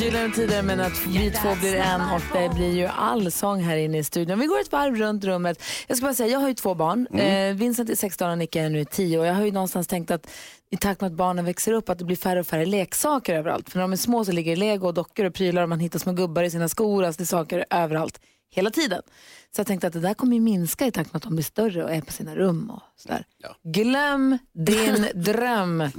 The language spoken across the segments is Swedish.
Gyllene tider men att vi två blir en och det blir ju allsång här inne i studion. Vi går ett varv runt rummet. Jag ska bara säga, jag har ju två barn. Eh, Vincent är 16 och Nicka är nu 10 och jag har ju någonstans tänkt att i takt med att barnen växer upp att det blir färre och färre leksaker överallt. För när de är små så ligger det lego och dockor och prylar och man hittar små gubbar i sina skor. Alltså det är saker överallt hela tiden. Så jag tänkte att det där kommer ju minska i takt med att de blir större och är på sina rum och sådär. Glöm din dröm.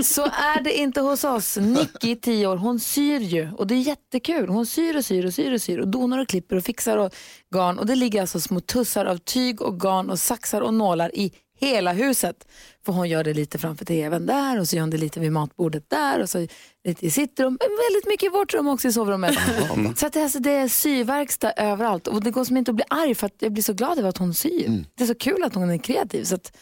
Så är det inte hos oss. Nicky, 10 år, hon syr ju och det är jättekul. Hon syr och syr och syr och syr och donar och klipper och fixar och garn. Och det ligger alltså små tussar av tyg och garn och saxar och nålar i hela huset. För hon gör det lite framför tvn där och så gör hon det lite vid matbordet där och så lite i sitt rum. Men väldigt mycket i vårt rum också i sovrummet. så att det, alltså, det är syverkstad överallt och det går som inte att bli arg för att jag blir så glad över att hon syr. Det är så kul att hon är kreativ. Så att,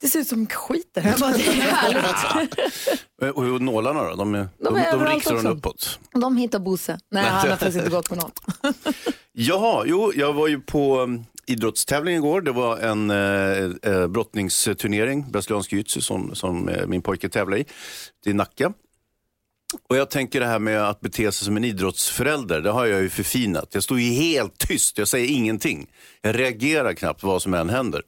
det ser ut som skit där hemma. Det är härligt. Och nålarna då? De, är, de, de, överallt riktar de också. uppåt. De hittar Bosse. Nej, han har faktiskt inte gått på något. Jaha, jo, jag var ju på um, idrottstävling igår. Det var en eh, eh, brottningsturnering, brasiliansk jiu-jitsu, som, som eh, min pojke tävlar i. Det är Nacka. Och jag tänker det här med att bete sig som en idrottsförälder, det har jag ju förfinat. Jag står ju helt tyst, jag säger ingenting. Jag reagerar knappt vad som än händer.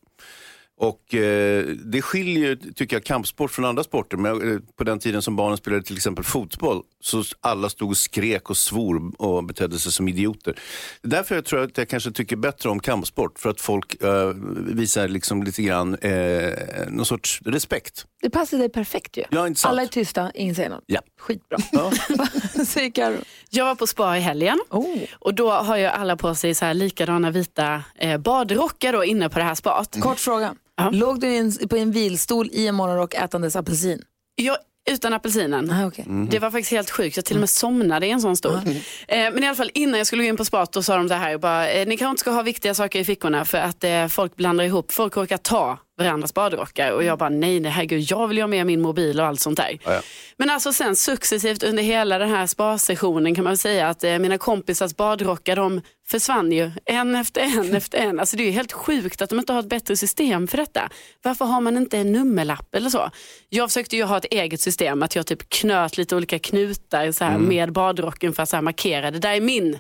Och eh, det skiljer, tycker jag, kampsport från andra sporter. Men eh, på den tiden som barnen spelade till exempel fotboll, så alla stod och skrek och svor och betedde sig som idioter. Därför jag tror att jag kanske tycker bättre om kampsport, för att folk eh, visar liksom lite grann eh, någon sorts respekt. Det passar dig perfekt ju. Ja? Alla är tysta, ingen säger något. Ja. Skitbra. Säger Karo. Jag var på spa i helgen Oh. och då har ju alla på sig så här likadana vita eh, badrockar då inne på det här spat. Kort fråga. Ja. Låg du en, på en vilstol i en morgonrock ätandes apelsin? Jag, utan apelsinen. Ah, okay. Det var faktiskt helt sjukt. Jag till och med somnade i en sån stol. Eh, men i alla fall innan jag skulle gå in på spat då sa de så här, bara, eh, ni kanske inte ska ha viktiga saker i fickorna för att eh, folk blandar ihop, folk råkar ta varandras badrockar och jag bara nej, nej herregud, jag vill ju ha med min mobil och allt sånt där. Ja, ja. Men alltså sen successivt under hela den här spa-sessionen kan man säga att eh, mina kompisars badrockar de försvann ju en efter en efter en. Alltså det är ju helt sjukt att de inte har ett bättre system för detta. Varför har man inte en nummerlapp eller så? Jag försökte ju ha ett eget system, att jag typ knöt lite olika knutar så här, med badrocken för att så här, markera, det där är min.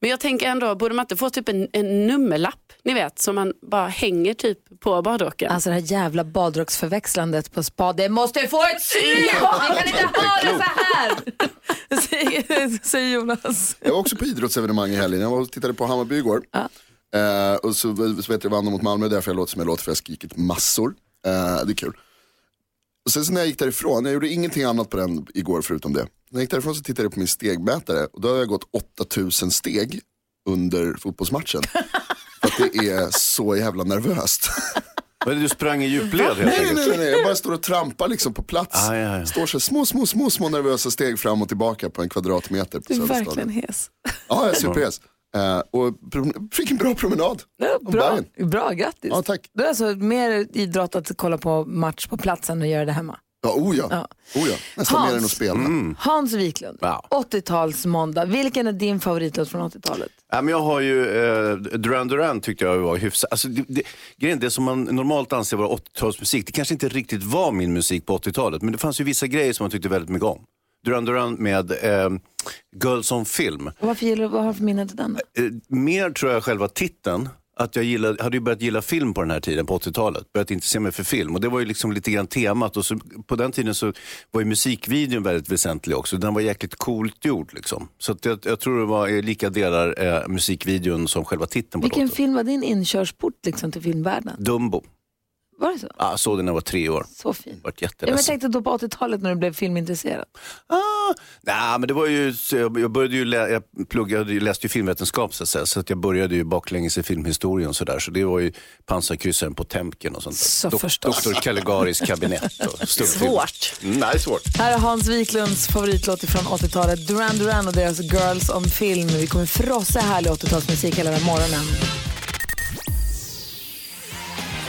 Men jag tänker ändå, borde man inte få typ en, en nummerlapp, ni vet, som man bara hänger typ på badrocken? Alltså det här jävla badrocksförväxlandet på spa, det måste få ett slut! Vi kan inte ha det så här! säger, säger Jonas. Jag var också på idrottsevenemang i helgen. Jag var och tittade på Hammarby igår. Eh, och så, så vet jag vann de mot Malmö, därför jag låter som jag låter för jag har skrikit massor. Eh, det är kul. Och sen så när jag gick därifrån, jag gjorde ingenting annat på den igår förutom det. När jag gick därifrån så tittade jag på min stegmätare och då har jag gått 8000 steg under fotbollsmatchen. för att det är så jävla nervöst. Men du sprang i djupled helt nej, nej, enkelt? nej, nej, jag bara står och trampar liksom på plats. Ah, ja, ja. Står så små, små, små, små nervösa steg fram och tillbaka på en kvadratmeter på Du är verkligen hes. Ja, jag är superhes. Eh, och fick en bra promenad. Ja, bra, bra, grattis. Ja, tack. Du är alltså mer idrott att kolla på match på platsen och göra det hemma. Ja, oh ja. Ja. Oh ja. Nästan Hans. mer än att spela. Hans Wiklund, Ja. 80-talsmåndag. Vilken är din favoritlåt från 80-talet? Ja, men jag har ju, eh, Duran Duran tyckte jag var hyfsat. Alltså, det, det, grejen, det som man normalt anser vara 80-talsmusik, det kanske inte riktigt var min musik på 80-talet. Men det fanns ju vissa grejer som man tyckte väldigt mycket om. Duran Duran med eh, Girls on Film. Varför gillar, vad har du för minne till den? då? Eh, mer tror jag själva titeln. Att jag gillade, hade ju börjat gilla film på den här tiden, på 80-talet. Börjat intressera mig för film. Och det var ju liksom lite grann temat. Och så, på den tiden så var ju musikvideon väldigt väsentlig också. Den var jäkligt coolt gjord liksom. Så jag, jag tror det var lika delar eh, musikvideon som själva titeln på Vilken låten. film var din inkörsport liksom, till filmvärlden? Dumbo. Var det så? Ja, såg den när jag var tre år. Så fin. Vart Ja, men jag tänkte då på 80-talet när du blev filmintresserad. Ah, nej, men det var ju, så jag började ju, lä- jag pluggade, jag läste ju filmvetenskap så att säga, så att jag började ju baklänges i filmhistorien och sådär. Så det var ju pansarkryssaren på Temken och sånt där. Så förstås. Dr. Caligaris kabinett. Och. Svårt. Mm, nej, svårt. Här är Hans Wiklunds favoritlåt från 80-talet, Duran Duran och deras Girls on Film. Vi kommer frossa härlig 80-talsmusik hela den här morgonen.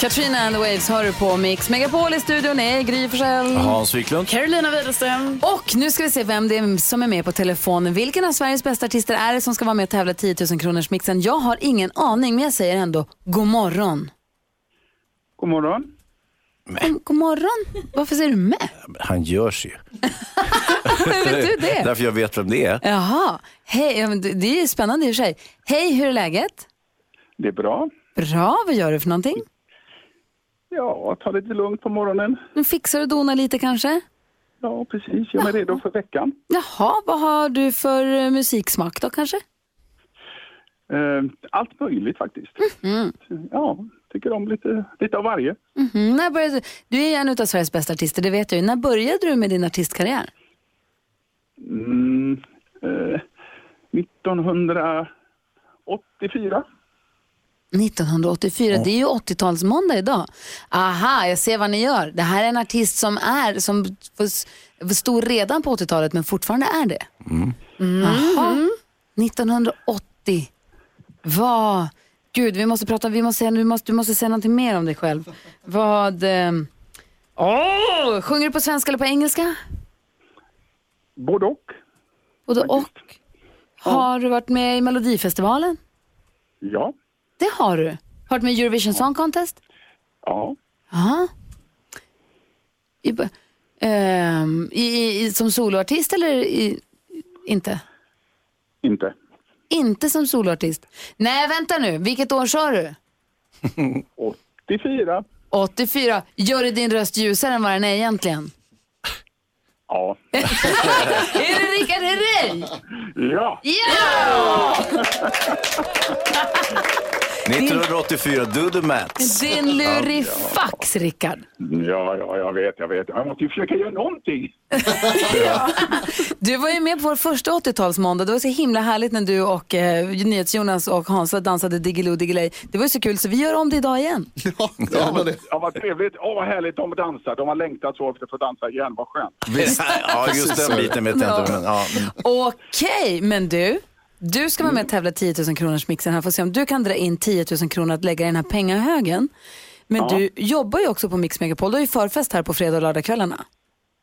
Katrina and the Waves hör du på Mix Megapol i studion är Gry Forssell. Hans Wiklund. Carolina Widerström. Och nu ska vi se vem det är som är med på telefon. Vilken av Sveriges bästa artister är det som ska vara med och tävla 10 000 kronors mixen? Jag har ingen aning, men jag säger ändå god morgon. God morgon. Mm, God morgon? Varför säger du med? Han görs ju. Hur vet du det? Därför jag vet vem det är. Jaha, hej, ja, men det det är spännande i och för sig. Hej, hur är läget? Det är bra. Bra, vad gör du för någonting? Ja, ta lite lugnt på morgonen. Nu fixar du och donar lite kanske? Ja, precis. Jag är redo för veckan. Jaha, vad har du för eh, musiksmak då kanske? Eh, allt möjligt faktiskt. Ja, tycker om lite, lite av varje. Mhm, När började, du du är en av Sveriges bästa artister, det vet jag ju. När började du med din artistkarriär? Mm, eh, 1984. 1984, det är ju 80-talsmåndag idag. Aha, jag ser vad ni gör. Det här är en artist som är, som stod redan på 80-talet men fortfarande är det. Jaha, 1980. Vad, gud vi måste prata, vi måste, säga- vi måste, du måste säga någonting mer om dig själv. Vad, eh, åh, sjunger du på svenska eller på engelska? Både och. Både och. Har du varit med i Melodifestivalen? Ja. Det har du. Har du med Eurovision Song Contest? Ja. Ja. I, ehm, i, i, som soloartist eller i, inte? Inte. Inte som soloartist. Nej, vänta nu. Vilket år sa du? 84. 84. Gör det din röst ljusare än vad den är egentligen? Ja. är det Rickard Herrey? Ja. Ja! 1984, do the maths. Din lurifax, Rickard. Ja, ja, jag vet, jag vet. Jag måste ju försöka göra någonting. Du var ju med på vår första 80-talsmåndag. Det var så himla härligt när du och eh, NyhetsJonas och Hansa dansade Diggiloo Diggiley. Det var ju så kul så vi gör om det idag igen. Ja, ja, men det. Ja, vad trevligt. Åh, vad härligt. De dansar. De har längtat så efter att få dansa igen. Vad skönt. Ja, just den biten vet jag inte. Men, ja. Okej, men du. Du ska vara med och tävla 10 000 kronors mixen här. Får se om du kan dra in 10 000 kronor att lägga i den här pengahögen. Men du jobbar ju också på Mix Megapol. Du har ju förfest här på fredag och lördagskvällarna.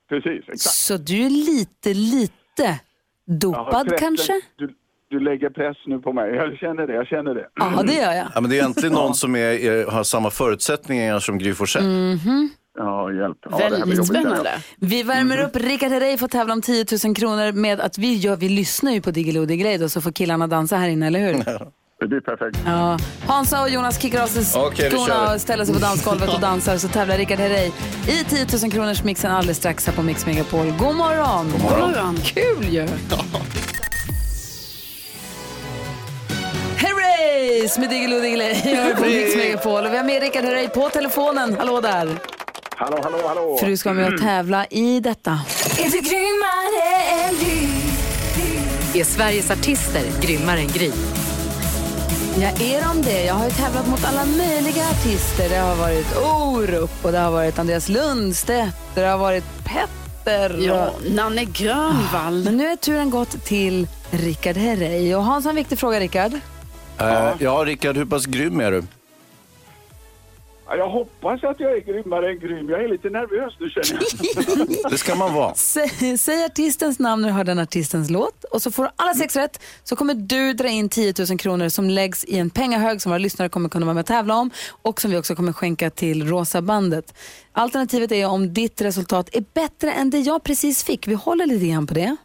Precis, exakt. Så du är lite, lite dopad pressen- kanske? Du, du lägger press nu på mig. Jag känner det. Jag känner det. Ja, det gör jag. Ja, men det är äntligen någon som är, är, har samma förutsättningar som Gry Forssell. Mm. Ja, hjälp. Ja, Väldigt spännande. Vi värmer upp Rickard Herrey får tävla om 10 000 kronor med att vi, gör, vi lyssnar ju på Diggiloo Diggiley då så får killarna dansa här inne, eller hur? Det blir perfekt. Ja. Hansa och Jonas kickar av sig kör skorna och ställer sig på dansgolvet och dansar så tävlar Rickard Herrey i 10 000 kronors mixen alldeles strax här på Mix Megapol. God morgon! God morgon. morgon. Kul ju! Herreys med Diggiloo Diggiley på Mix Megapol och vi har med Rickard Herrey på telefonen. Hallå där! Hallå, hallå, hallå. För du ska med och tävla i detta. Är Sveriges artister grymmare än Gry? Jag är om det. Jag har ju tävlat mot alla möjliga artister. Det har varit Orup och det har varit Andreas Lundstedt och det har varit Petter. Ja, Nanne Grönvall. Men nu är turen gått till Rickard Herrey. Och Hans har en viktig fråga, Rickard. Eh, ja, Rickard, hur pass grym är du? Ja, Jag hoppas att jag är grymmare än grym. Jag är lite nervös nu känner jag. Det ska man vara. Säg, säg artistens namn när du hör den artistens låt och så får du alla sex rätt så kommer du dra in 10 000 kronor som läggs i en pengahög som våra lyssnare kommer kunna vara med och tävla om och som vi också kommer skänka till Rosa bandet. Alternativet är om ditt resultat är bättre än det jag precis fick. Vi håller lite grann på det.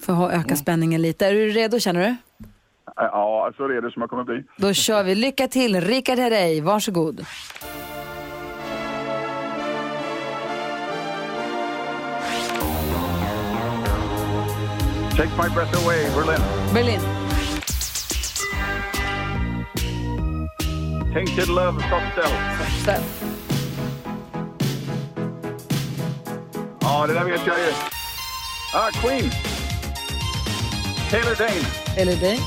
För att öka spänningen lite. Är du redo känner du? Ja, så är det som jag kommer bli. Då kör vi. Lycka till! Rickard Herrey, varsågod. Take my breath away, Berlin. Berlin. Tainted love, soft cell. Så. Ja, det där vet jag ju. Ah, Queen. Taylor Dane. Eller dig.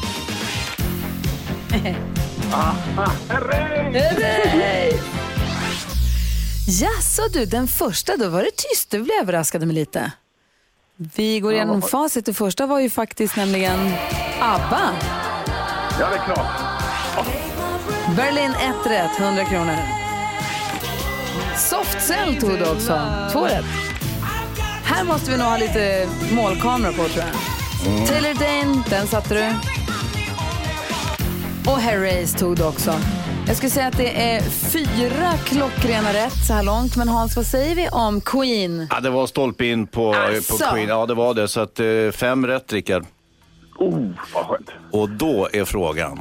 Ah, hurray! Jaså du, den första, då var det tyst. Det blev överraskade mig lite. Vi går igenom facit. Det första var ju faktiskt nämligen ABBA. Ja, det är klart. Berlin ett rätt, 100 kronor. Softcell tog du också, två rätt. Här måste vi nog ha lite målkamera på tror jag. Taylor Dane, den satte du. Och Herreys tog du också. Jag skulle säga att det är fyra klockrena rätt så här långt. Men Hans, vad säger vi om Queen? Ja, det var stolpe in på, Asså. på Queen. Ja, det var det. Så att, eh, fem rätt, Rickard. Oh, vad skönt. Och då är frågan.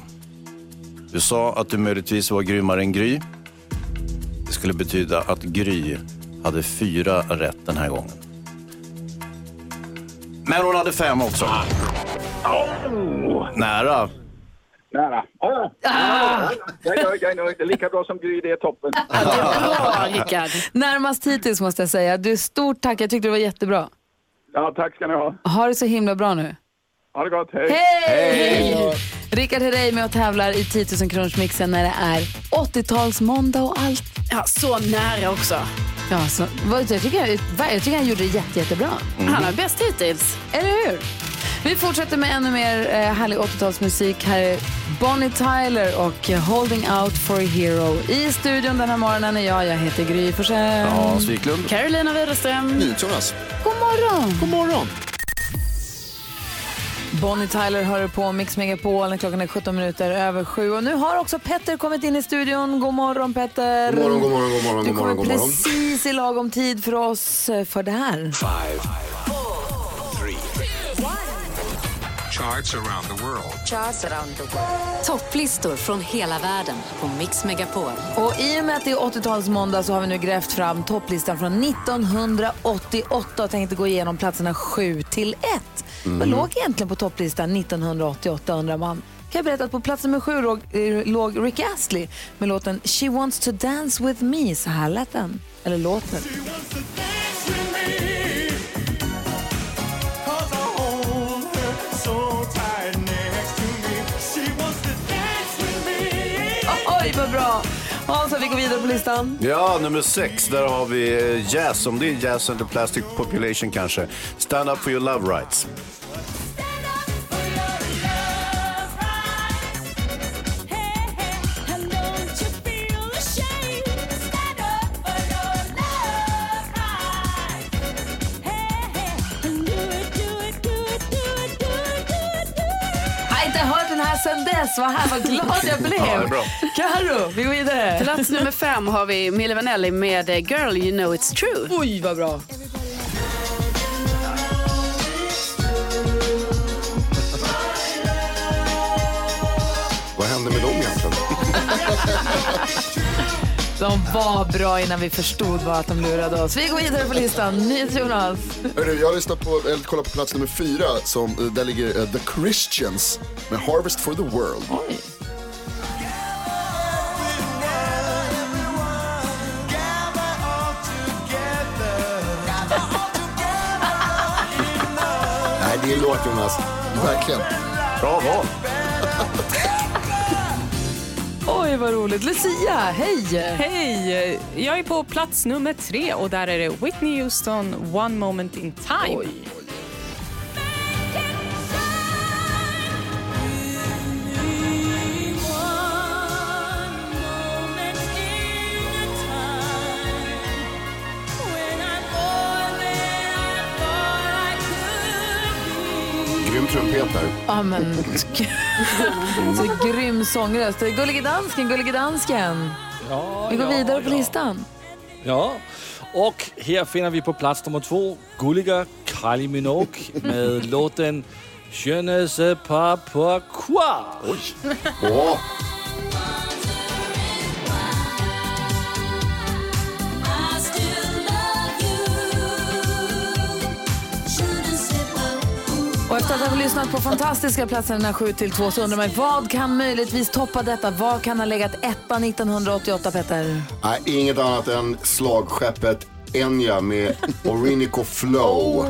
Du sa att du möjligtvis var grymmare än Gry. Det skulle betyda att Gry hade fyra rätt den här gången. Men hon hade fem också. Oh, Nära. Nära. Oh. Jag är nöjd, jag är nöjd. Det är lika bra som Gry, det är toppen. Det är bra Rickard. Närmast hittills måste jag säga. Du, stort tack, jag tyckte det var jättebra. Ja, tack ska ni ha. Ha det så himla bra nu. Ha det gott, hej. Hej! Rickard Herrey med och tävlar i 10 000 kronors mixen när det är 80-talsmåndag och allt. Ja, så nära också. Ja, så, vad, jag, tycker, jag, jag tycker han gjorde det jätte, jättebra. Han är bäst hittills. Eller hur? Vi fortsätter med ännu mer eh, härlig 80-talsmusik. Här är Bonnie Tyler och Holding Out for a Hero. I studion den här morgonen är jag, jag heter Gry Forssell. Hans Wiklund. Carolina Widerström. Jonas. God morgon! God morgon. Bonnie Tyler hör på Mix Megapol. Klockan är 17 minuter över sju. Och nu har också Petter kommit in i studion. God morgon Petter! God morgon, god morgon, god morgon, Du god kommer morgon, god morgon. precis i lagom tid för oss eh, för det här. Charts around the world. Topplistor från hela världen på Mix Megapol. Och I och med att det är 80-talsmåndag så har vi nu grävt fram topplistan från 1988 och tänkte gå igenom platserna 7 till 1. Vad låg egentligen på topplistan 1988 undrar man. Kan jag berätta att på plats nummer 7 låg, eh, låg Rick Astley med låten She wants to dance with me. Så här lät den. Eller låten. Oj, Hans, vi går vidare på listan. Ja, nummer sex. Där har vi eh, Jazz. Om det är Jazz and the Plastic Population kanske. Stand up for your love rights. Dess. Vad här, vad glad jag blev. Ja. Karo, vi går vidare. Plats nummer fem har vi Milli Vanilli med eh, Girl You Know It's True. Oj, vad bra. Vad hände med dem egentligen? De var bra innan vi förstod vad att de lurade oss. Vi går vidare på listan. NyhetsJonas. Jag har lyssnat på, eller kollat på plats nummer fyra. Som, eh, där ligger eh, The Christians med Harvest for the World. Oj. Nej, det är en låt Jonas. Verkligen. Bra val. Oj, vad roligt. Lucia, hej! Hej! Jag är på plats nummer tre och där är det Whitney Houston, One moment in time. Oj. Där. Ja, men... Så grym sångröst. Gullige dansken, gullige dansken. Ja, Vi går ja, vidare på ja. listan. Ja, och här finner vi på plats nummer två gulliga Kylie Minogue med låten Je ne sais pas pourquoi. Åh, Och efter att ha lyssnat på fantastiska platserna 7 till 2 så undrar man vad kan möjligtvis toppa detta? Vad kan ha legat etta 1988, Petter? Nej, inget annat än slagskeppet Enya med Orinico Flow.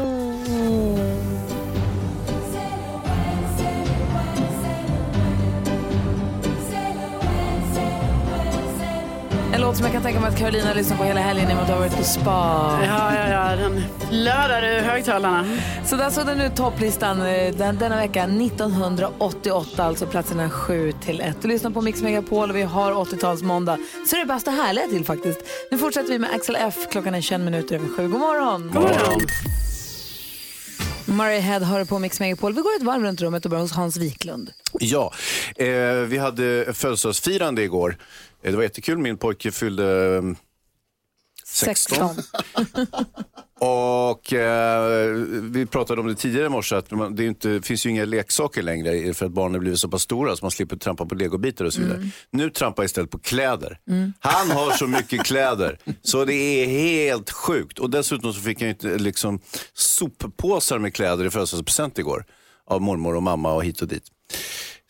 En låt som jag kan tänka mig att Carolina lyssnar på hela helgen i och med att du har varit på spa. Ja, ja, ja, den flödar ur högtalarna. Så där såg den ut topplistan eh, den, denna vecka 1988, alltså platserna 7 till 1. Du lyssnar på Mix Megapol och vi har 80-talsmåndag. Så det är bästa härliga till faktiskt. Nu fortsätter vi med Axel F. Klockan är 21 minuter över 7. God morgon! God morgon. Murray Head hör på Mix Megapol. Vi går ett varv runt rummet och börjar hos Hans Wiklund. Ja, eh, vi hade födelsedagsfirande igår. Eh, det var jättekul. Min pojke fyllde eh, 16. Och eh, vi pratade om det tidigare i morse, att man, det, inte, finns ju inga leksaker längre för att barnen blivit så pass stora så man slipper trampa på legobitar och så vidare. Nu trampar jag istället på kläder. Han har så mycket kläder så det är helt sjukt. Och dessutom så fick han ju inte liksom soppåsar med kläder i födelsedagspresent igår av mormor och mamma och hit och dit.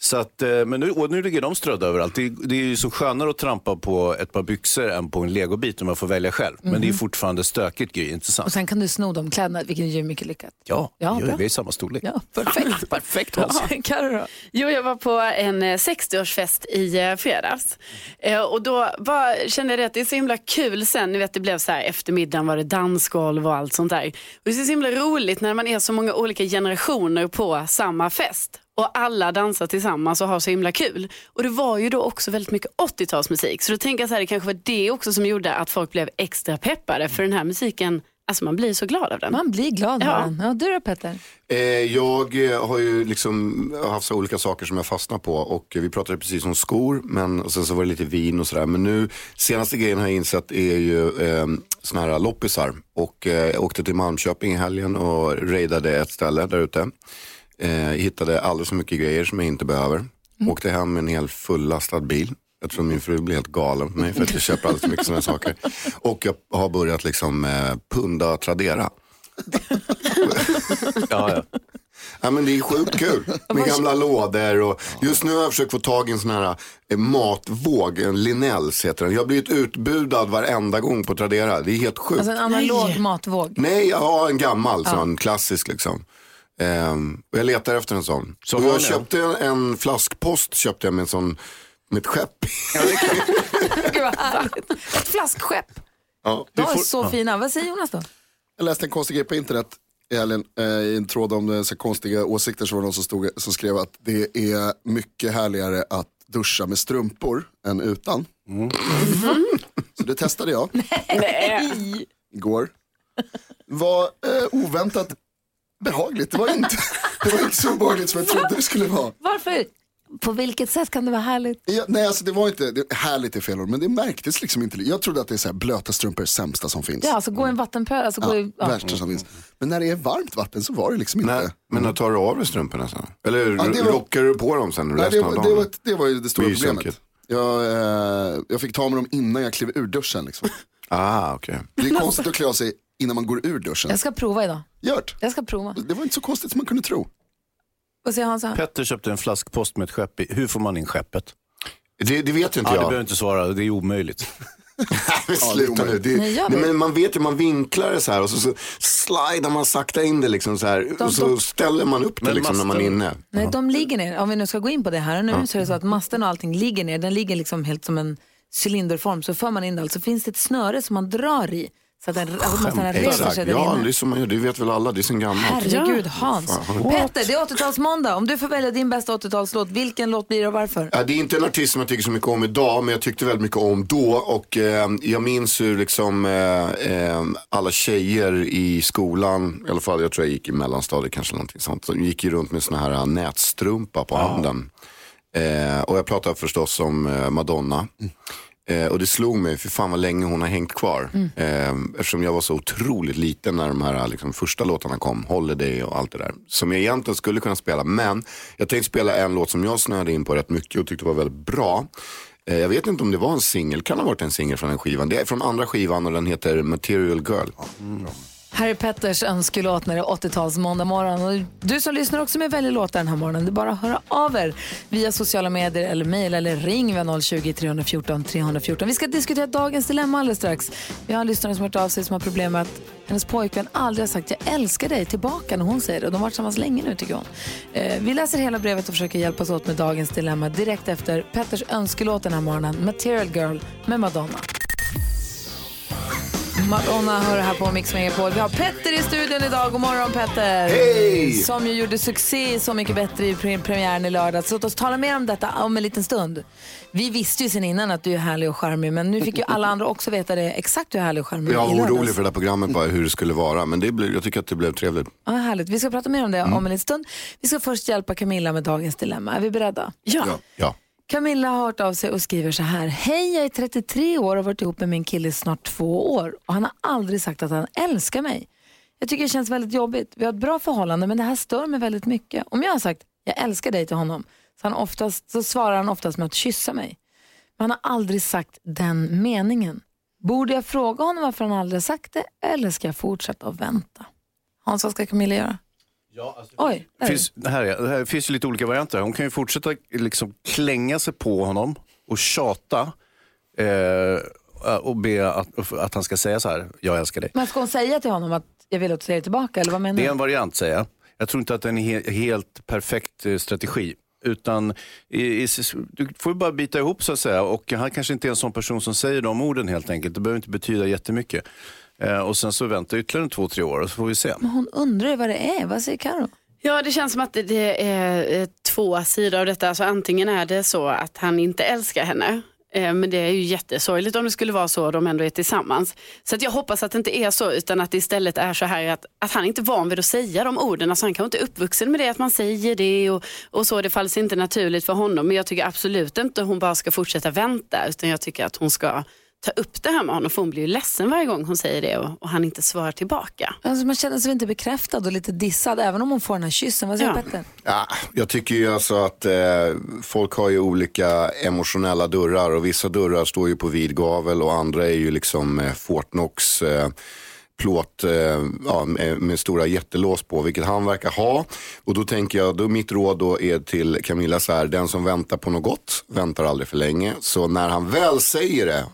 Så att, eh, men nu, och nu ligger de strödda överallt. Det, det är ju så skönare att trampa på ett par byxor än på en legobit om jag får välja själv. Men det är fortfarande stökigt Gry, inte sant? Och sen kan du sno de kläderna, vilket är mycket lyckat. Ja, Ja, ja bra. vi är i samma storlek. Ja, perfekt. Perfekt. Carro då? Jo, jag var på en eh, 60-årsfest i eh, fredags. Eh, Och då var, kände jag det att det är så himla kul sen, ni vet det blev så här eftermiddagen var det dansgolv och allt sånt där. Och det är så himla roligt när man är så många olika generationer på samma fest. Och alla dansar tillsammans och har så himla kul. Och det var ju då också väldigt mycket 80-talsmusik. Så då tänker jag så här, det kanske var det också som gjorde att folk blev extra peppade. För den här musiken, alltså man blir så glad av den. Man blir glad Ja. av den. Ja, du då Petter? Eh, jag eh, har ju liksom haft så olika saker som jag fastnar på och vi pratade precis om skor men och sen så var det lite vin och sådär. Men nu senaste grejen har jag insett är ju eh, såna här loppisar och eh, jag åkte till Malmköping i helgen och raidade ett ställe där ute. Eh, hittade alldeles för mycket grejer som jag inte behöver. Åkte hem med en hel fullastad bil. Jag tror min fru blir helt galen på mig för att jag köper alldeles för mycket sådana saker. Och jag har börjat liksom eh, punda Tradera. Ja, ja. Ja, men det är sjukt kul med gamla lådor och just nu har jag försökt få tag i en sån här eh, matvåg, en Linnells heter den. Jag har blivit utbudad varenda gång på Tradera. Det är helt sjukt. Alltså en analog matvåg. Nej, jag har en gammal sån, klassisk liksom. Och jag letar efter en sån. Så och jag köpte en, en flaskpost köpte jag med en sån, med ett skepp. Gud vad härligt. Ett flaskskepp. ja. De är så fina. Vad säger Jonas då? Jag läste en konstig grej på internet i helgen, eh, i en tråd om eh, så konstiga åsikter så var det någon som, stod, som skrev att det är mycket härligare att duscha med strumpor än utan. Så det testade jag igår. Var eh, oväntat behagligt. Det var, inte, det var inte så obehagligt som jag trodde det skulle vara. Varför? På vilket sätt kan det vara härligt? Ja, nej, alltså det var inte, det, härligt är fel ord, men det märktes liksom inte. Jag trodde att det är så här, blöta strumpor det sämsta som finns. Ja, alltså gå i en vattenpöl. Alltså, gå i, ja. Värsta som finns. Men när det är varmt vatten så var det liksom inte. Nej, men när tar du av dig strumporna sen? Eller Ja, det var- rockar du på dem sen Nej, det, resten av var, dagen? det, var, det var ju det stora Det problemet. Jag, eh, jag fick ta med dem innan jag klev ur duschen. Liksom. Ah, okej. Det är konstigt att klä av sig innan man går ur duschen. Jag ska prova idag. Gjort. Jag ska prova. Det var inte så konstigt som man kunde tro. Vad säger Hansa? Petter köpte en flaskpost med ett skepp i. Hur får man in skeppet? Det, det vet ju inte Ja, du jag. behöver inte svara, det är omöjligt. Men Sluta nu. Det, Nej, jag nej, vet. men man vet ju, man vinklar det så här och så, så slidar man sakta in det liksom så här. De- och så de- ställer man upp det Men liksom när man är masten- inne. Nej, de ligger ner. Om vi nu ska gå in på det här och nu så är det så att masten och allting ligger ner. Den ligger liksom helt som en cylinderform. Så för man in det, alltså finns det ett snöre som man drar i. Så att den, alltså masten reser Exakt. sig Ja, det inne. är som man gör. Det vet väl alla. Det är sen gammalt. Herregud, Hans. Fan. Petter, det är 80-talsmåndag. Om du får välja din bästa 80-talslåt, vilken låt blir det och varför? Ja, det är inte en artist som jag tycker så mycket om idag, men jag tyckte väldigt mycket om då. Och eh, jag minns hur liksom eh, eh, alla tjejer i skolan, i alla fall jag tror jag gick i mellanstadiet kanske någonting sånt, de gick ju runt med såna här eh, nätstrumpa på handen. Eh, och jag pratar förstås om eh, Madonna. Eh, och det slog mig, för fan vad länge hon har hängt kvar. Eh, eftersom jag var så otroligt liten när de här liksom, första låtarna kom, Holiday och allt det där. Som jag egentligen skulle kunna spela. Men jag tänkte spela en låt som jag snöade in på rätt mycket och tyckte var väldigt bra. Eh, jag vet inte om det var en singel, kan ha varit en singel från den skivan. Det är från andra skivan och den heter Material Girl. Mm är Petters önskelåt när det är 80-tals måndag morgon. Och du som lyssnar också med väljer låtar den här morgonen. Det är bara att höra av er via sociala medier eller mejl eller ring via 020 314 314. Vi ska diskutera dagens dilemma alldeles strax. Vi har en lyssnare som har hört av sig som har problem med att hennes pojkvän aldrig har sagt jag älskar dig tillbaka när hon säger det. Och de har varit tillsammans länge nu tycker hon. Eh, vi läser hela brevet och försöker hjälpas åt med dagens dilemma direkt efter Petters önskelåt den här morgonen. Material Girl med Madonna. Madonna hör här på Mix Megapol. Vi har Petter i studion idag. God morgon Petter! Hej! Som ju gjorde succé Så mycket bättre i pre- premiären i lördags. Så låt oss tala mer om detta om en liten stund. Vi visste ju sen innan att du är härlig och charmig men nu fick ju alla andra också veta det exakt hur härlig och charmig Jag i var lördags. orolig för det här programmet, bara hur det skulle vara. Men det blev, jag tycker att det blev trevligt. Ja, härligt. Vi ska prata mer om det om en liten stund. Vi ska först hjälpa Camilla med dagens dilemma. Är vi beredda? Ja. Ja. Camilla har hört av sig och skriver så här. Hej, jag är 33 år och har varit ihop med min kille i snart två år. Och han har aldrig sagt att han älskar mig. Jag tycker det känns väldigt jobbigt. Vi har ett bra förhållande men det här stör mig väldigt mycket. Om jag har sagt jag älskar dig till honom så, han oftast, så svarar han oftast med att kyssa mig. Men han har aldrig sagt den meningen. Borde jag fråga honom varför han aldrig sagt det eller ska jag fortsätta att vänta? Hans, vad ska Camilla göra? Oj, där Det är finns, det här, är, det här finns ju lite olika varianter. Hon kan ju fortsätta liksom klänga sig på honom och tjata eh, och be att, att han ska säga så här, jag älskar dig. Men ska hon säga till honom att jag vill att du säger tillbaka eller vad menar Det är en variant säger jag. Jag tror inte att det är en he helt perfekt eh, strategi. Utan i, i, du får ju bara bita ihop så att säga. Och han kanske inte är en sån person som säger de orden helt enkelt. Det behöver inte betyda jättemycket. Eh, och sen så väntar ytterligare två, tre år och så får vi se. Men hon undrar ju vad det är. Vad säger Karo? Ja, det känns som att det- är eh, två sidor av detta. Alltså, antingen är det så att han inte älskar henne. eh, Men det är ju jättesorgligt om det skulle vara så och de ändå är tillsammans. Så att jag hoppas att det inte är så utan att det istället är så här att, att han inte är van vid att säga de orden. Alltså han kanske inte är uppvuxen med det, att man säger det och, och så. Det falls inte naturligt för honom. Men jag tycker absolut inte hon bara ska fortsätta vänta utan jag tycker att hon ska ta upp det här med honom för hon blir ju ledsen varje gång hon säger det och, och han inte svarar tillbaka. Alltså man känner sig inte bekräftad och lite dissad även om hon får den här kyssen. Vad säger Ja. Petter? Ja, jag tycker ju alltså att eh, folk har ju olika emotionella dörrar och vissa dörrar står ju på vid gavel och andra är ju liksom eh, Fortnox eh, plåt eh, ja, med, med stora jättelås på, vilket han verkar ha. Och då tänker jag, då mitt råd då är till Camilla så här, den som väntar på något gott väntar aldrig för länge. Så när han väl säger det,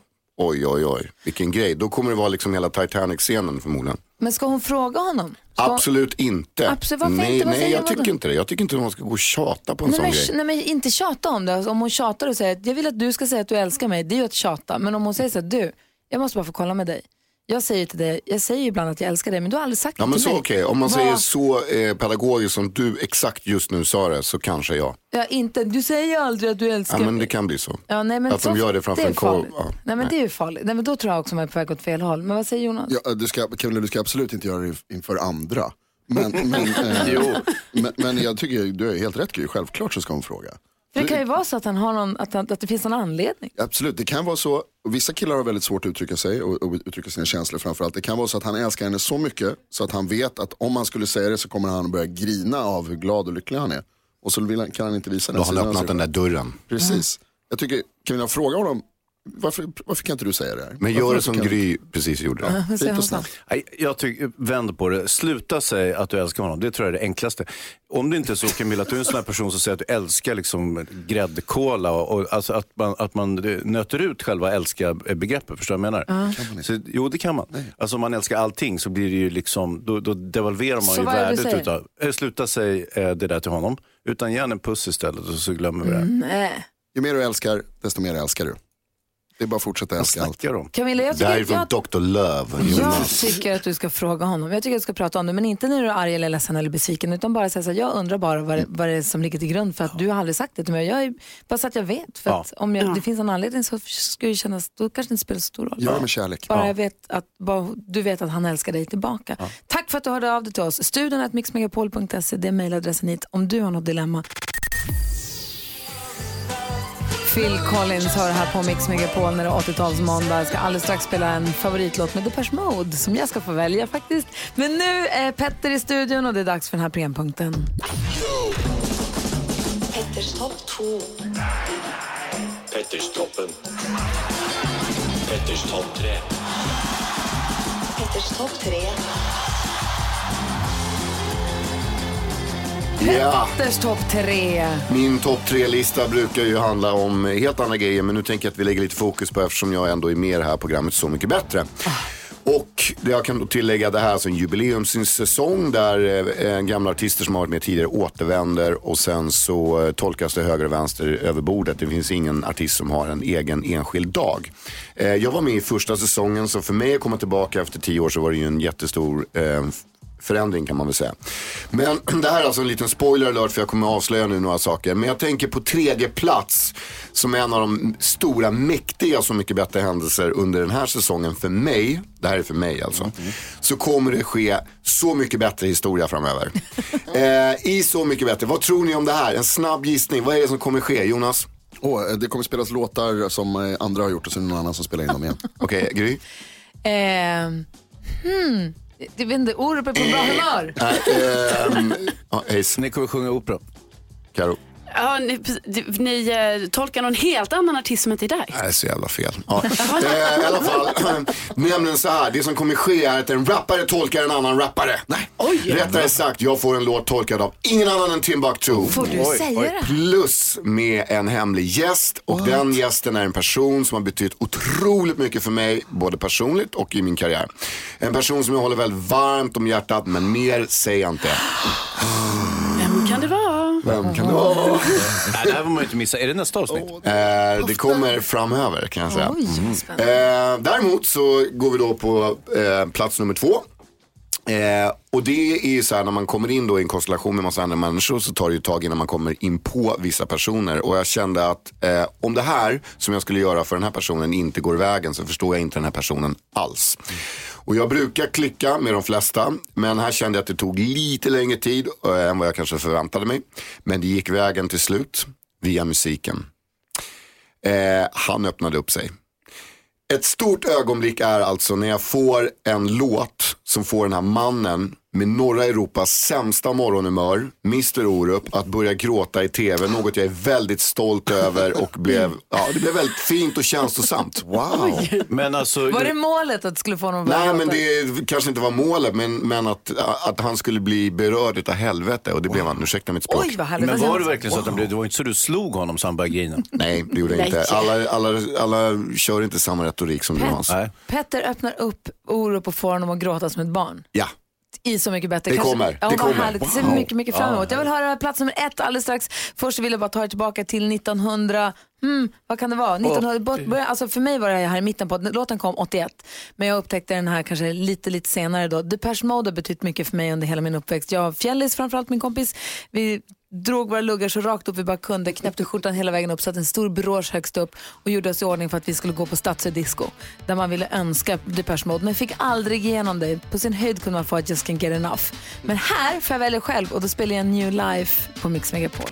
oj oj oj, vilken grej, då kommer det vara liksom hela Titanic-scenen förmodligen. Men ska hon fråga honom? Ska. Absolut inte. Absolut, varför nej, inte? Vad nej jag tycker då? inte det. Jag tycker inte hon ska gå och tjata på en Nej sån men, grej. nej men inte tjata om det. Alltså, om hon tjatar och säger att jag vill att du ska säga att du älskar mig, det är ju att tjata. Men om hon säger så här, du, jag måste bara få kolla med dig. Jag säger till dig, jag säger ibland att jag älskar dig men du har aldrig sagt Ja det men till så mig. okej, om man Vad- säger så eh, pedagogiskt som du exakt just nu sa det så kanske ja. Ja, inte, du säger aldrig att du älskar Ja men mig. det kan bli så. Ja, nej, men Att de så- gör det framför är en korv. Ja, nej men det är ju farligt. Nej, men då tror jag också man är på väg åt fel håll. Men vad säger Jonas? Ja, du ska, Camilla, du ska absolut inte göra det inför andra. Men, men, eh, men, men jag tycker du är helt rätt Gry, självklart så ska hon fråga. För det kan ju vara så att, han har någon, att, han, att det finns någon anledning. Absolut, det kan vara så. Och vissa killar har väldigt svårt att uttrycka sig och, och uttrycka sina känslor framförallt. Det kan vara så att han älskar henne så mycket så att han vet att om han skulle säga det så kommer han börja grina av hur glad och lycklig han är. Och så vill han, kan han inte visa Då den har han öppnat den där dörren. Precis. Jag tycker, Camilla fråga honom, varför, varför kan inte du säga det här? Men gör det som Gry precis gjorde. Fint och snabbt. Nej, jag tycker, vänd på det. Sluta säga att du älskar honom. Det tror jag är det enklaste. Om det inte är så Camilla, att du är en sån här person som säger att du älskar liksom gräddkola och, och alltså att man, att man nöter ut själva älska-begreppet. Förstår du vad jag menar? Så, jo, det kan man. Alltså om man älskar allting så blir det ju liksom, då, då devalverar man Så ju värdet utav. Eh, sluta säga eh, det där till honom. Utan ge en puss istället och så glömmer vi det. Nej. Ju mer du älskar, desto mer älskar du. Det är bara att fortsätta älska allt. om? Camilla, jag tycker, är jag, Dr. Love. jag tycker att du ska fråga honom. Jag tycker att du ska prata om det, men inte när du är arg eller ledsen eller besviken, utan bara säga så här, jag undrar bara vad det, vad det är som ligger till grund för att du har aldrig sagt det till mig. Jag är, bara så att jag vet, för Ja. att om jag, Ja. det finns en anledning så ska det kännas, då kanske det inte spelar så stor roll. Gör det med kärlek. Bara, jag vet att, bara du vet att han älskar dig tillbaka. Tack för att du hörde av dig till oss. Studion mixmegapol.se, det är mejladressen hit om du har något dilemma. Phil Collins hör här på Mix Megapol när det är 80-talsmåndag. Jag ska alldeles strax spela en favoritlåt med Depeche Mode som jag ska få välja faktiskt. Men nu är Petter i studion och det är dags för den här programpunkten. Petters topp 2. Petterstoppen. Petters topp tre. Petters topp tre. Ja. Petters topp tre. Min topp tre-lista brukar ju handla om helt andra grejer men nu tänker jag att vi lägger lite fokus på eftersom jag ändå är med i det här programmet Så mycket bättre. Och det jag kan då tillägga det här är alltså en jubileumssäsong där eh, gamla artister som har varit med tidigare återvänder och sen så eh, tolkas det höger och vänster över bordet. Det finns ingen artist som har en egen enskild dag. Eh, jag var med i första säsongen så för mig att komma tillbaka efter tio år så var det ju en jättestor eh, förändring kan man väl säga. Men det här är alltså en liten spoiler alert för jag kommer att avslöja nu några saker. Men jag tänker på tredje plats som en av de stora mäktiga Så mycket bättre händelser under den här säsongen för mig. Det här är för mig alltså. Så kommer det ske Så mycket bättre historia framöver. eh, I Så mycket bättre, vad tror ni om det här? En snabb gissning, vad är det som kommer ske? Jonas? Åh, det kommer spelas låtar som eh, andra har gjort och sen någon annan som spelar in dem igen. Okej, Gry? Ehm, hmm. Det vet inte, Orup är på bra humör. ehm, ja, Ace. Ni kommer sjunga opera. Karo. Ja, ni, ni eh, tolkar någon helt annan artist som inte är där. Det är så jävla fel. Ja. Eh, I alla fall, nämligen så här. Det som kommer ske är att en rappare tolkar en annan rappare. Nej. Rättare sagt, jag får en låt tolkad av ingen annan än Timbuktu. Får du säga det? Plus med en hemlig gäst. Och den gästen är en person som har betytt otroligt mycket för mig, både personligt och i min karriär. En person som jag håller väldigt varmt om hjärtat, men mer säger jag inte. Vem kan det vara? Vem kan det vara? Nej, det här får man ju inte missa. Är det nästa avsnitt? Eh, det kommer framöver kan jag säga. Oj, Mm. Eh, däremot så går vi då på eh, plats nummer två. Eh, och det är ju så här när man kommer in då i en konstellation med massa andra människor så tar det ju tag innan man kommer in på vissa personer. Och jag kände att eh, om det här som jag skulle göra för den här personen inte går vägen så förstår jag inte den här personen alls. Och jag brukar klicka med de flesta men här kände jag att det tog lite längre tid eh, än vad jag kanske förväntade mig. Men det gick vägen till slut via musiken. Eh, han öppnade upp sig. Ett stort ögonblick är alltså när jag får en låt som får den här mannen med norra Europas sämsta morgonhumör, Mr Orup, att börja gråta i tv. Något jag är väldigt stolt över och blev, ja, det blev väldigt fint och känslosamt. Wow. Men alltså, Var det målet att du skulle få någon bra Nej men det kanske inte var målet men, men att, att han skulle bli berörd utav helvete och det blev han, ursäkta mitt språk. Oj vad härligt. men var det verkligen så att han blev, det var inte så du slog honom så han började grina? Nej det gjorde jag inte. Alla, alla, alla kör inte samma retorik som du Hans. Petter öppnar upp Orup och får honom att gråta som ett barn. Ja. I Så mycket bättre. Det Kanske- kommer, Ja, det kommer. härligt. Det ser Wow. mycket, mycket fram emot. Jag vill höra plats nummer ett alldeles strax. Först vill jag bara ta er tillbaka till 1900, hmm, vad kan det vara? 1900, börja- alltså för mig var det här i mitten på, låten kom 81. Men jag upptäckte den här kanske lite, lite senare då. Depeche Mode har betytt mycket för mig under hela min uppväxt. Jag, Fjällis framförallt min kompis, vi drog våra luggar så rakt upp vi bara kunde, knäppte skjortan hela vägen upp, satte en stor brosch högst upp och gjorde oss i ordning för att vi skulle gå på Stadsö disco. Där man ville önska Depeche Mode, men fick aldrig igenom det. På sin höjd kunde man få att Just Can't Get Enough. Men här får jag välja själv och då spelar jag New Life på Mix Megapol.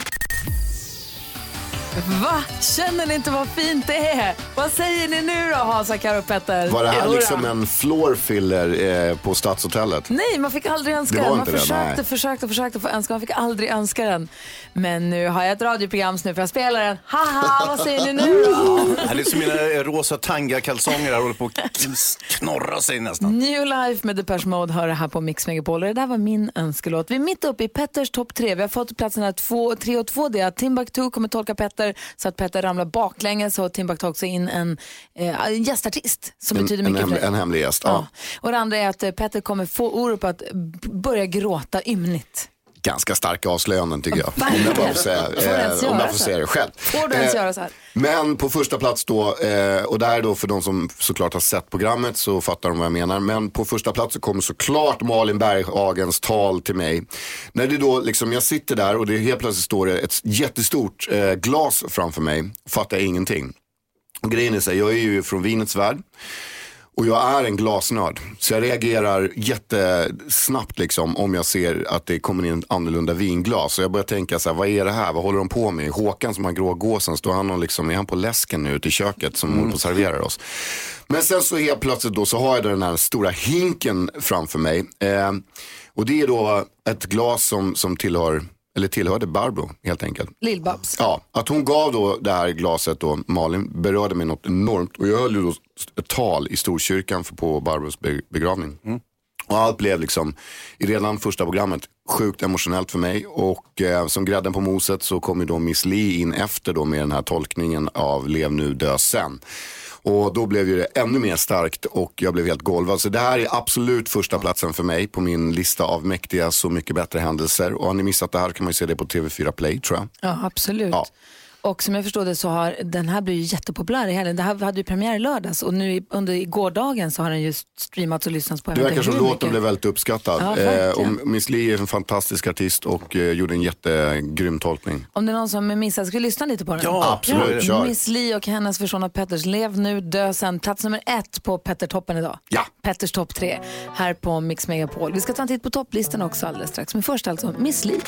Va? Känner ni inte vad fint det är? Vad säger ni nu då, Hansa, Karo Petter? Var det här Jodå. liksom en floor filler eh, på Stadshotellet? Nej, man fick aldrig önska Det den. Man det, försökte, nej. försökte, försökte få önska. Man fick aldrig önska den. Men nu har jag ett radioprogram så nu får jag spela den. Haha, vad säger ni nu då? Det är liksom mina rosa tanga-kalsonger här håller på att knorra sig nästan. New Life med Depeche Mode hör det här på Mix Megapol. Och Det där var min önskelåt. Vi är mitt uppe i Petters topp tre. Vi har fått platserna två, tre och två. Det är att Timbuktu kommer tolka Petter så att Petter ramlar baklänges och Timbuktu också in en, eh, en gästartist som En, betyder en, mycket för hemlig, dig. en hemlig gäst. Ja. Ja. Och det andra är att eh, Petter kommer få Orup att börja gråta ymnigt. Ganska starka avslöjanden tycker jag. Om jag bara får säga, eh, om jag får säga det själv. Får du ens Eh, göra så här? Men på första plats då, eh, och är då för de som såklart har sett programmet så fattar de vad jag menar. Men på första plats så kommer såklart Malin Berghagens tal till mig. När det då liksom, jag sitter där och det helt plötsligt står det ett jättestort eh, glas framför mig. Fattar jag ingenting. Och grejen är så här, jag är ju från vinets värld. Och jag är en glasnörd. Så jag reagerar jättesnabbt liksom om jag ser att det kommer in annorlunda vinglas. Så jag börjar tänka så här, vad är det här? Vad håller de på med? Håkan som har grå gåsen, står han och liksom, är han på läsken nu ute i köket som håller på och serverar oss? Men sen så helt plötsligt då så har jag den här stora hinken framför mig. Eh, och det är då ett glas som, som tillhör eller tillhörde Barbro helt enkelt. Lill-Babs. Ja, att hon gav då det här glaset då, Malin, berörde mig något enormt. Och jag höll ju då ett tal i Storkyrkan för på Barbros be- begravning. Och allt blev liksom, i redan första programmet, sjukt emotionellt för mig. Och eh, som grädden på moset så kom ju då Miss Li in efter då med den här tolkningen av Lev nu, dö sen. Och då blev ju det ännu mer starkt och jag blev helt golvad. Så det här är absolut första platsen för mig på min lista av mäktiga Så mycket bättre händelser. Och har ni missat det här kan man ju se det på TV4 Play tror jag. Ja, absolut. Ja. Och som jag förstår det så har den här blivit jättepopulär i helgen. Det här hade ju premiär i lördags och nu i- under gårdagen så har den just streamats och lyssnats på. jag Det verkar som låten blev väldigt uppskattad. Ja, eh, och Miss Li är en fantastisk artist och eh, gjorde en jättegrym tolkning. Om det är någon som missat, ska vi lyssna lite på den? Ja, absolut. Kör. Miss Li och hennes version av Petters Lev nu, dö sen. Plats nummer ett på Petter-toppen idag. Ja. Petters topp tre här på Mix Megapol. Vi ska ta en titt på topplistan också alldeles strax. Men först alltså Miss Li.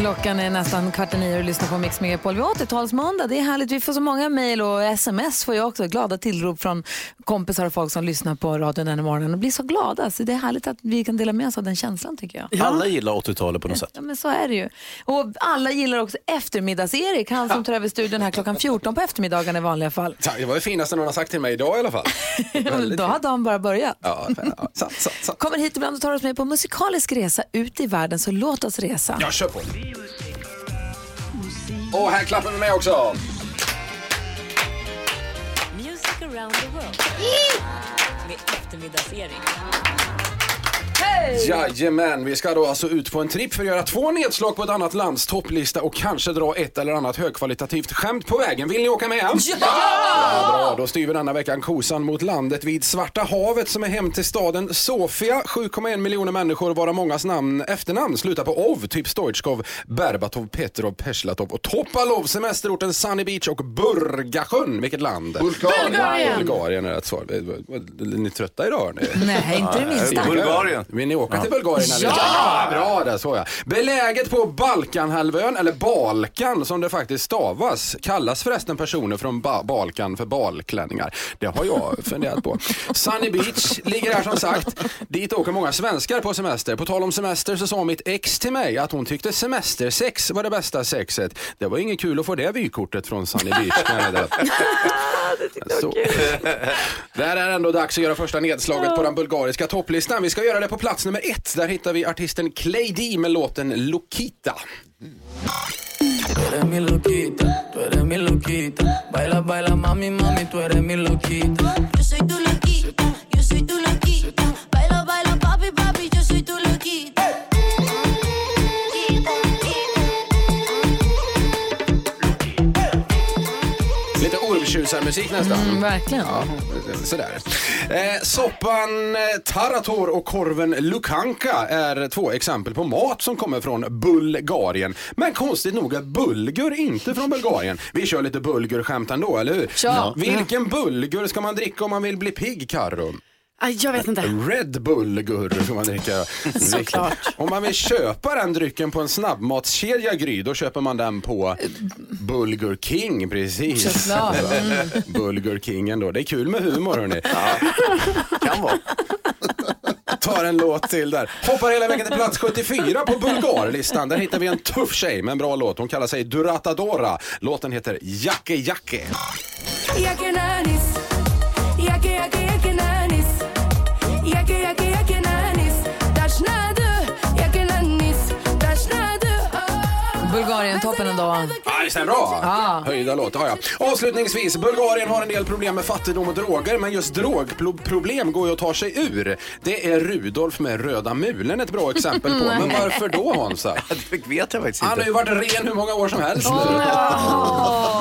Klockan är nästan kvart i nio och lyssnar på Mix Megapol. Vi har 80-talsmåndag, det är härligt. Vi får så många mejl och sms får jag också. Glada tillrop från kompisar och folk som lyssnar på radion den morgonen och blir så glada. Så det är härligt att vi kan dela med oss av den känslan tycker jag. Alla gillar 80-talet på något sätt. Ja, men så är det ju. Och alla gillar också eftermiddags-Erik, han som tar över studion här klockan 14 på eftermiddagen i vanliga fall. Ja, Det var det finaste någon har sagt till mig idag i alla fall. Då har dagen bara börjat. Ja, ja, sant, sant, sant. Kommer hit ibland och tar oss med på musikalisk resa ut i världen, så låt oss resa. Ja, kör på. Och här klappar vi med också. Music around the world. Med eftermiddagsering. Jajamän, vi ska då alltså ut på en tripp för att göra två nedslag på ett annat lands topplista och kanske dra ett eller annat högkvalitativt skämt på vägen. Vill ni åka med? Ja! Bra, då styr vi denna veckan kosan mot landet vid Svarta havet som är hem till staden Sofia. 7,1 miljoner människor varav mångas namn, efternamn slutar på ov, typ Stoichkov, Berbatov, Petrov, Peslatov och Topalov, semesterorten Sunny Beach och Burgasjön. Vilket land? Bulgarien. Bulgarien är rätt svar. Är ni trötta idag? hörni? Nej, inte det minsta. Bulgarien. Vill ni åka till Bulgarien? Eller? Ja! Bra där, så ja. Beläget på Balkanhalvön, eller Balkan som det faktiskt stavas, kallas förresten personer från ba Balkan för balklänningar. Det har jag funderat på. Sunny Beach ligger här som sagt. Dit åker många svenskar på semester. På tal om semester så sa mitt ex till mig att hon tyckte semestersex var det bästa sexet. Det var inget kul att få det vykortet från Sunny Beach. meddela. Så. Det här är ändå dags att göra första nedslaget på den bulgariska topplistan. Vi ska göra det på plats nummer ett. Där hittar vi artisten Clay D med låten Lokita. eres Lite ormtjusarmusik nästan. Mm, verkligen. Ja, sådär. Eh, soppan eh, Tarator och korven Lukanka är två exempel på mat som kommer från Bulgarien. Men konstigt nog är bulgur inte från Bulgarien. Vi kör lite bulgurskämt ändå, eller hur? Ja. Vilken bulgur ska man dricka om man vill bli pigg, Carro? Jag vet inte. Red Bull-gur ska man dricka. Såklart. Om man vill köpa den drycken på en snabbmatskedja Gry, då köper man den på Bulgur King, precis. Mm. Bulgur Kingen då. Det är kul med humor hörni. Kan vara. Tar en låt till där. Hoppar hela vägen till plats 74 på Bulgarlistan. Där hittar vi en tuff tjej med en bra låt. Hon kallar sig Duratadora. Låten heter Jacke jacke, Bulgarien-toppen ändå. Ja, visst är den bra? Ja. Höjda låt, ja, ja. Avslutningsvis, Bulgarien har en del problem med fattigdom och droger, men just drogproblem går ju att ta sig ur. Det är Rudolf med röda mulen ett bra exempel på. Men varför då Hansa? Det vet jag faktiskt Han har inte. ju varit ren hur många år som helst nu. Ja,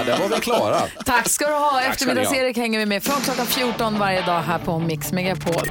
där var vi klara. Tack ska du ha. Eftermiddags-Erik hänger vi med från klockan 14 varje dag här på Mix Megapol.